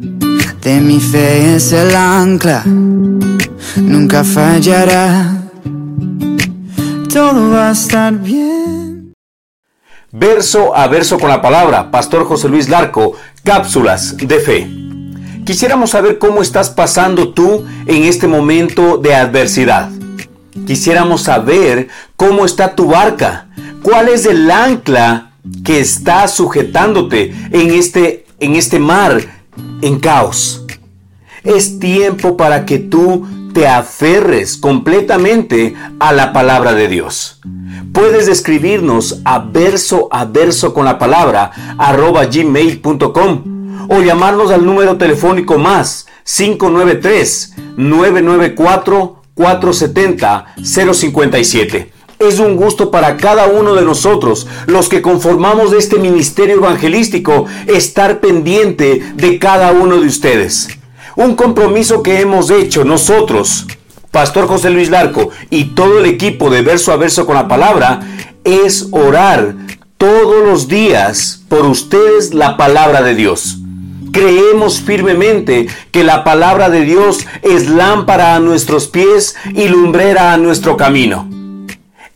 De mi fe es el ancla, nunca fallará. Todo va a estar bien. Verso a verso con la palabra, Pastor José Luis Larco, cápsulas de fe. Quisiéramos saber cómo estás pasando tú en este momento de adversidad. Quisiéramos saber cómo está tu barca, cuál es el ancla que está sujetándote en este, en este mar en caos. Es tiempo para que tú te aferres completamente a la palabra de Dios. Puedes escribirnos a verso a verso con la palabra arroba gmail.com o llamarnos al número telefónico más 593-994-470-057. Es un gusto para cada uno de nosotros, los que conformamos este ministerio evangelístico, estar pendiente de cada uno de ustedes. Un compromiso que hemos hecho nosotros, Pastor José Luis Larco y todo el equipo de verso a verso con la palabra, es orar todos los días por ustedes la palabra de Dios. Creemos firmemente que la palabra de Dios es lámpara a nuestros pies y lumbrera a nuestro camino.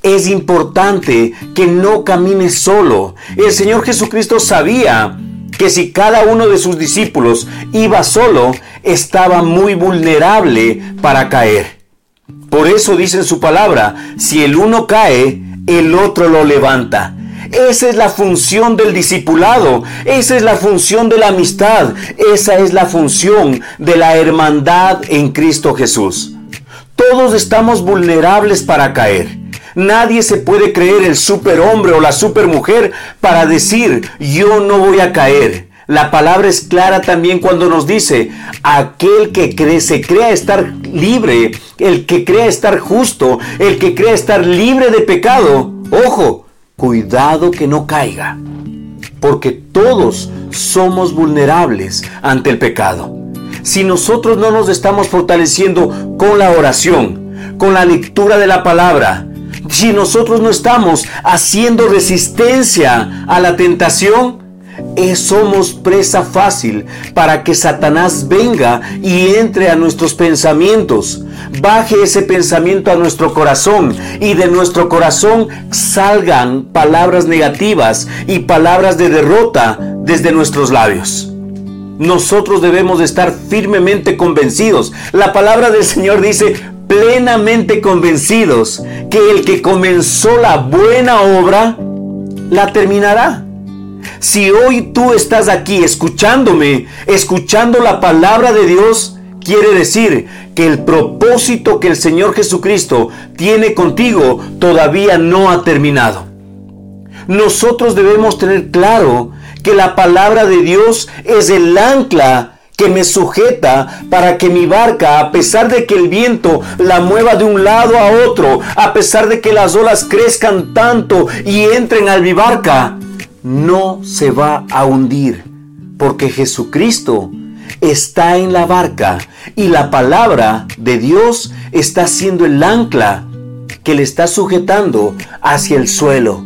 Es importante que no camines solo. El Señor Jesucristo sabía que si cada uno de sus discípulos iba solo, estaba muy vulnerable para caer. Por eso dice en su palabra, si el uno cae, el otro lo levanta. Esa es la función del discipulado, esa es la función de la amistad, esa es la función de la hermandad en Cristo Jesús. Todos estamos vulnerables para caer. Nadie se puede creer el superhombre o la supermujer para decir yo no voy a caer. La palabra es clara también cuando nos dice, aquel que cree, se crea estar libre, el que crea estar justo, el que crea estar libre de pecado, ojo, cuidado que no caiga, porque todos somos vulnerables ante el pecado. Si nosotros no nos estamos fortaleciendo con la oración, con la lectura de la palabra, si nosotros no estamos haciendo resistencia a la tentación, somos presa fácil para que Satanás venga y entre a nuestros pensamientos. Baje ese pensamiento a nuestro corazón y de nuestro corazón salgan palabras negativas y palabras de derrota desde nuestros labios. Nosotros debemos estar firmemente convencidos. La palabra del Señor dice, plenamente convencidos que el que comenzó la buena obra, la terminará. Si hoy tú estás aquí escuchándome, escuchando la palabra de Dios, quiere decir que el propósito que el Señor Jesucristo tiene contigo todavía no ha terminado. Nosotros debemos tener claro que la palabra de Dios es el ancla que me sujeta para que mi barca, a pesar de que el viento la mueva de un lado a otro, a pesar de que las olas crezcan tanto y entren al mi barca, no se va a hundir, porque Jesucristo está en la barca y la palabra de Dios está siendo el ancla que le está sujetando hacia el suelo.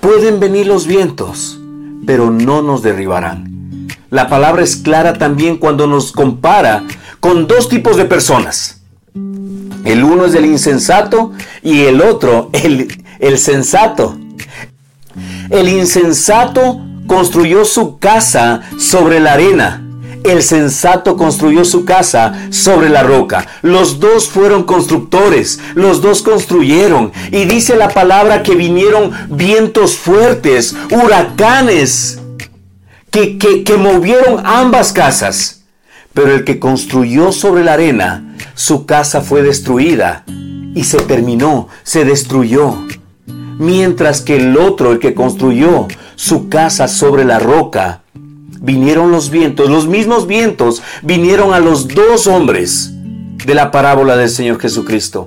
Pueden venir los vientos, pero no nos derribarán. La palabra es clara también cuando nos compara con dos tipos de personas. El uno es el insensato y el otro el, el sensato. El insensato construyó su casa sobre la arena. El sensato construyó su casa sobre la roca. Los dos fueron constructores, los dos construyeron. Y dice la palabra que vinieron vientos fuertes, huracanes, que, que, que movieron ambas casas. Pero el que construyó sobre la arena, su casa fue destruida y se terminó, se destruyó mientras que el otro, el que construyó su casa sobre la roca, vinieron los vientos, los mismos vientos vinieron a los dos hombres de la parábola del Señor Jesucristo.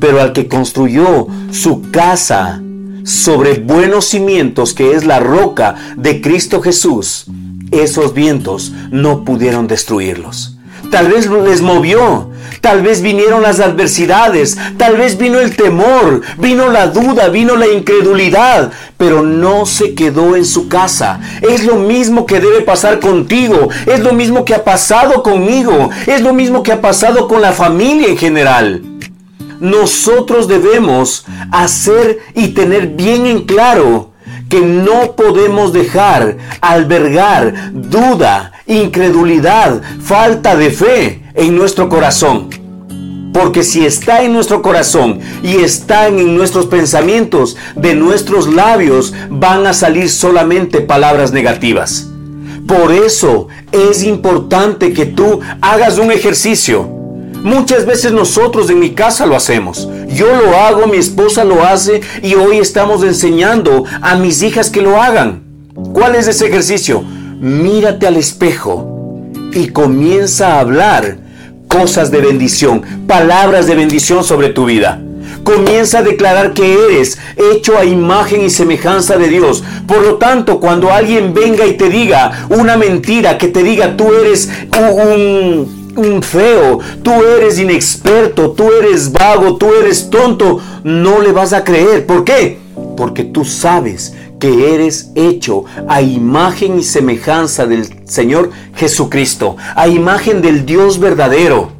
Pero al que construyó su casa sobre buenos cimientos, que es la roca de Cristo Jesús, esos vientos no pudieron destruirlos. tal vez les movió, tal vez vinieron las adversidades, tal vez vino el temor, vino la duda, vino la incredulidad, pero no se quedó en su casa. Es lo mismo que debe pasar contigo, es lo mismo que ha pasado conmigo, es lo mismo que ha pasado con la familia en general nosotros debemos hacer y tener bien en claro que no podemos dejar albergar duda, incredulidad, falta de fe en nuestro corazón. Porque si está en nuestro corazón y están en nuestros pensamientos, de nuestros labios van a salir solamente palabras negativas. Por eso es importante que tú hagas un ejercicio Muchas veces nosotros en mi casa lo hacemos. Yo lo hago, mi esposa lo hace y hoy estamos enseñando a mis hijas que lo hagan. ¿Cuál es ese ejercicio? Mírate al espejo y comienza a hablar cosas de bendición, palabras de bendición sobre tu vida. Comienza a declarar que eres hecho a imagen y semejanza de Dios. Por lo tanto, cuando alguien venga y te diga una mentira, que te diga tú eres un un feo, tú eres inexperto, tú eres vago, tú eres tonto, no le vas a creer. ¿Por qué? Porque tú sabes que eres hecho a imagen y semejanza del Señor Jesucristo, a imagen del Dios verdadero.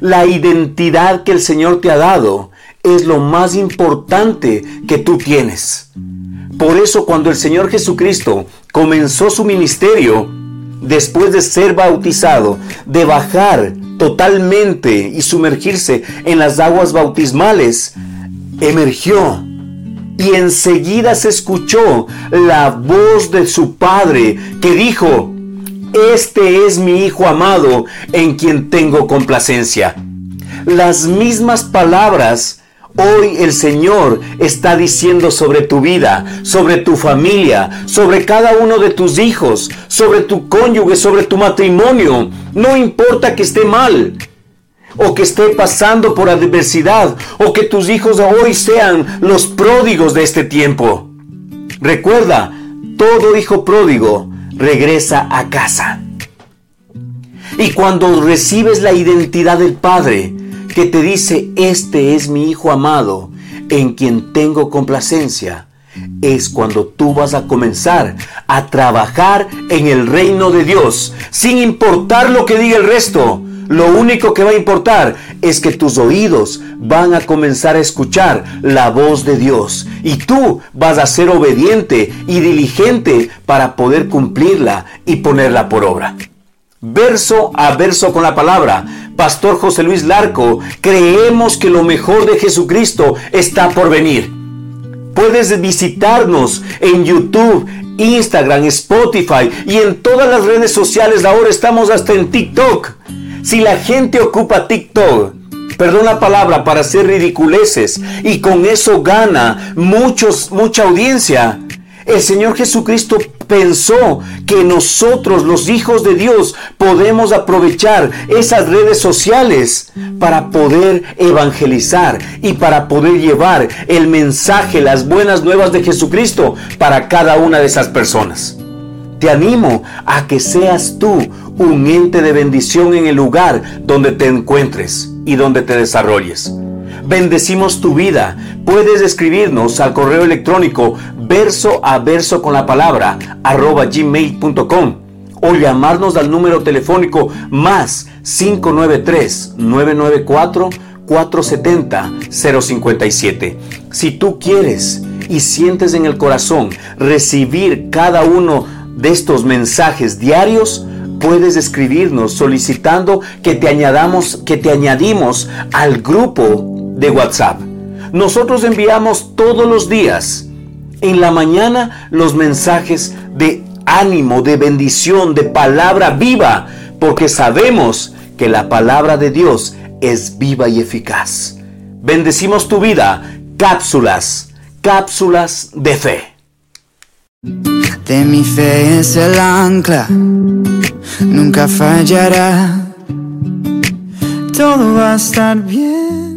La identidad que el Señor te ha dado es lo más importante que tú tienes. Por eso cuando el Señor Jesucristo comenzó su ministerio, después de ser bautizado, de bajar totalmente y sumergirse en las aguas bautismales, emergió y enseguida se escuchó la voz de su padre que dijo, este es mi hijo amado en quien tengo complacencia. Las mismas palabras Hoy el Señor está diciendo sobre tu vida, sobre tu familia, sobre cada uno de tus hijos, sobre tu cónyuge, sobre tu matrimonio. No importa que esté mal o que esté pasando por adversidad o que tus hijos hoy sean los pródigos de este tiempo. Recuerda, todo hijo pródigo regresa a casa. Y cuando recibes la identidad del Padre, que te dice, este es mi Hijo amado, en quien tengo complacencia, es cuando tú vas a comenzar a trabajar en el reino de Dios, sin importar lo que diga el resto. Lo único que va a importar es que tus oídos van a comenzar a escuchar la voz de Dios y tú vas a ser obediente y diligente para poder cumplirla y ponerla por obra verso a verso con la palabra. Pastor José Luis Larco, creemos que lo mejor de Jesucristo está por venir. Puedes visitarnos en YouTube, Instagram, Spotify y en todas las redes sociales. Ahora estamos hasta en TikTok. Si la gente ocupa TikTok, perdón la palabra, para hacer ridiculeces y con eso gana muchos, mucha audiencia, el Señor Jesucristo pensó que nosotros, los hijos de Dios, podemos aprovechar esas redes sociales para poder evangelizar y para poder llevar el mensaje, las buenas nuevas de Jesucristo para cada una de esas personas. Te animo a que seas tú un ente de bendición en el lugar donde te encuentres y donde te desarrolles bendecimos tu vida. Puedes escribirnos al correo electrónico verso a verso con la palabra arroba gmail.com o llamarnos al número telefónico más 593 994 470 057. Si tú quieres y sientes en el corazón recibir cada uno de estos mensajes diarios, puedes escribirnos solicitando que te añadamos que te añadimos al grupo de WhatsApp. Nosotros enviamos todos los días en la mañana los mensajes de ánimo, de bendición, de palabra viva, porque sabemos que la palabra de Dios es viva y eficaz. Bendecimos tu vida, cápsulas, cápsulas de fe. De mi fe es el ancla, nunca fallará, todo va a estar bien.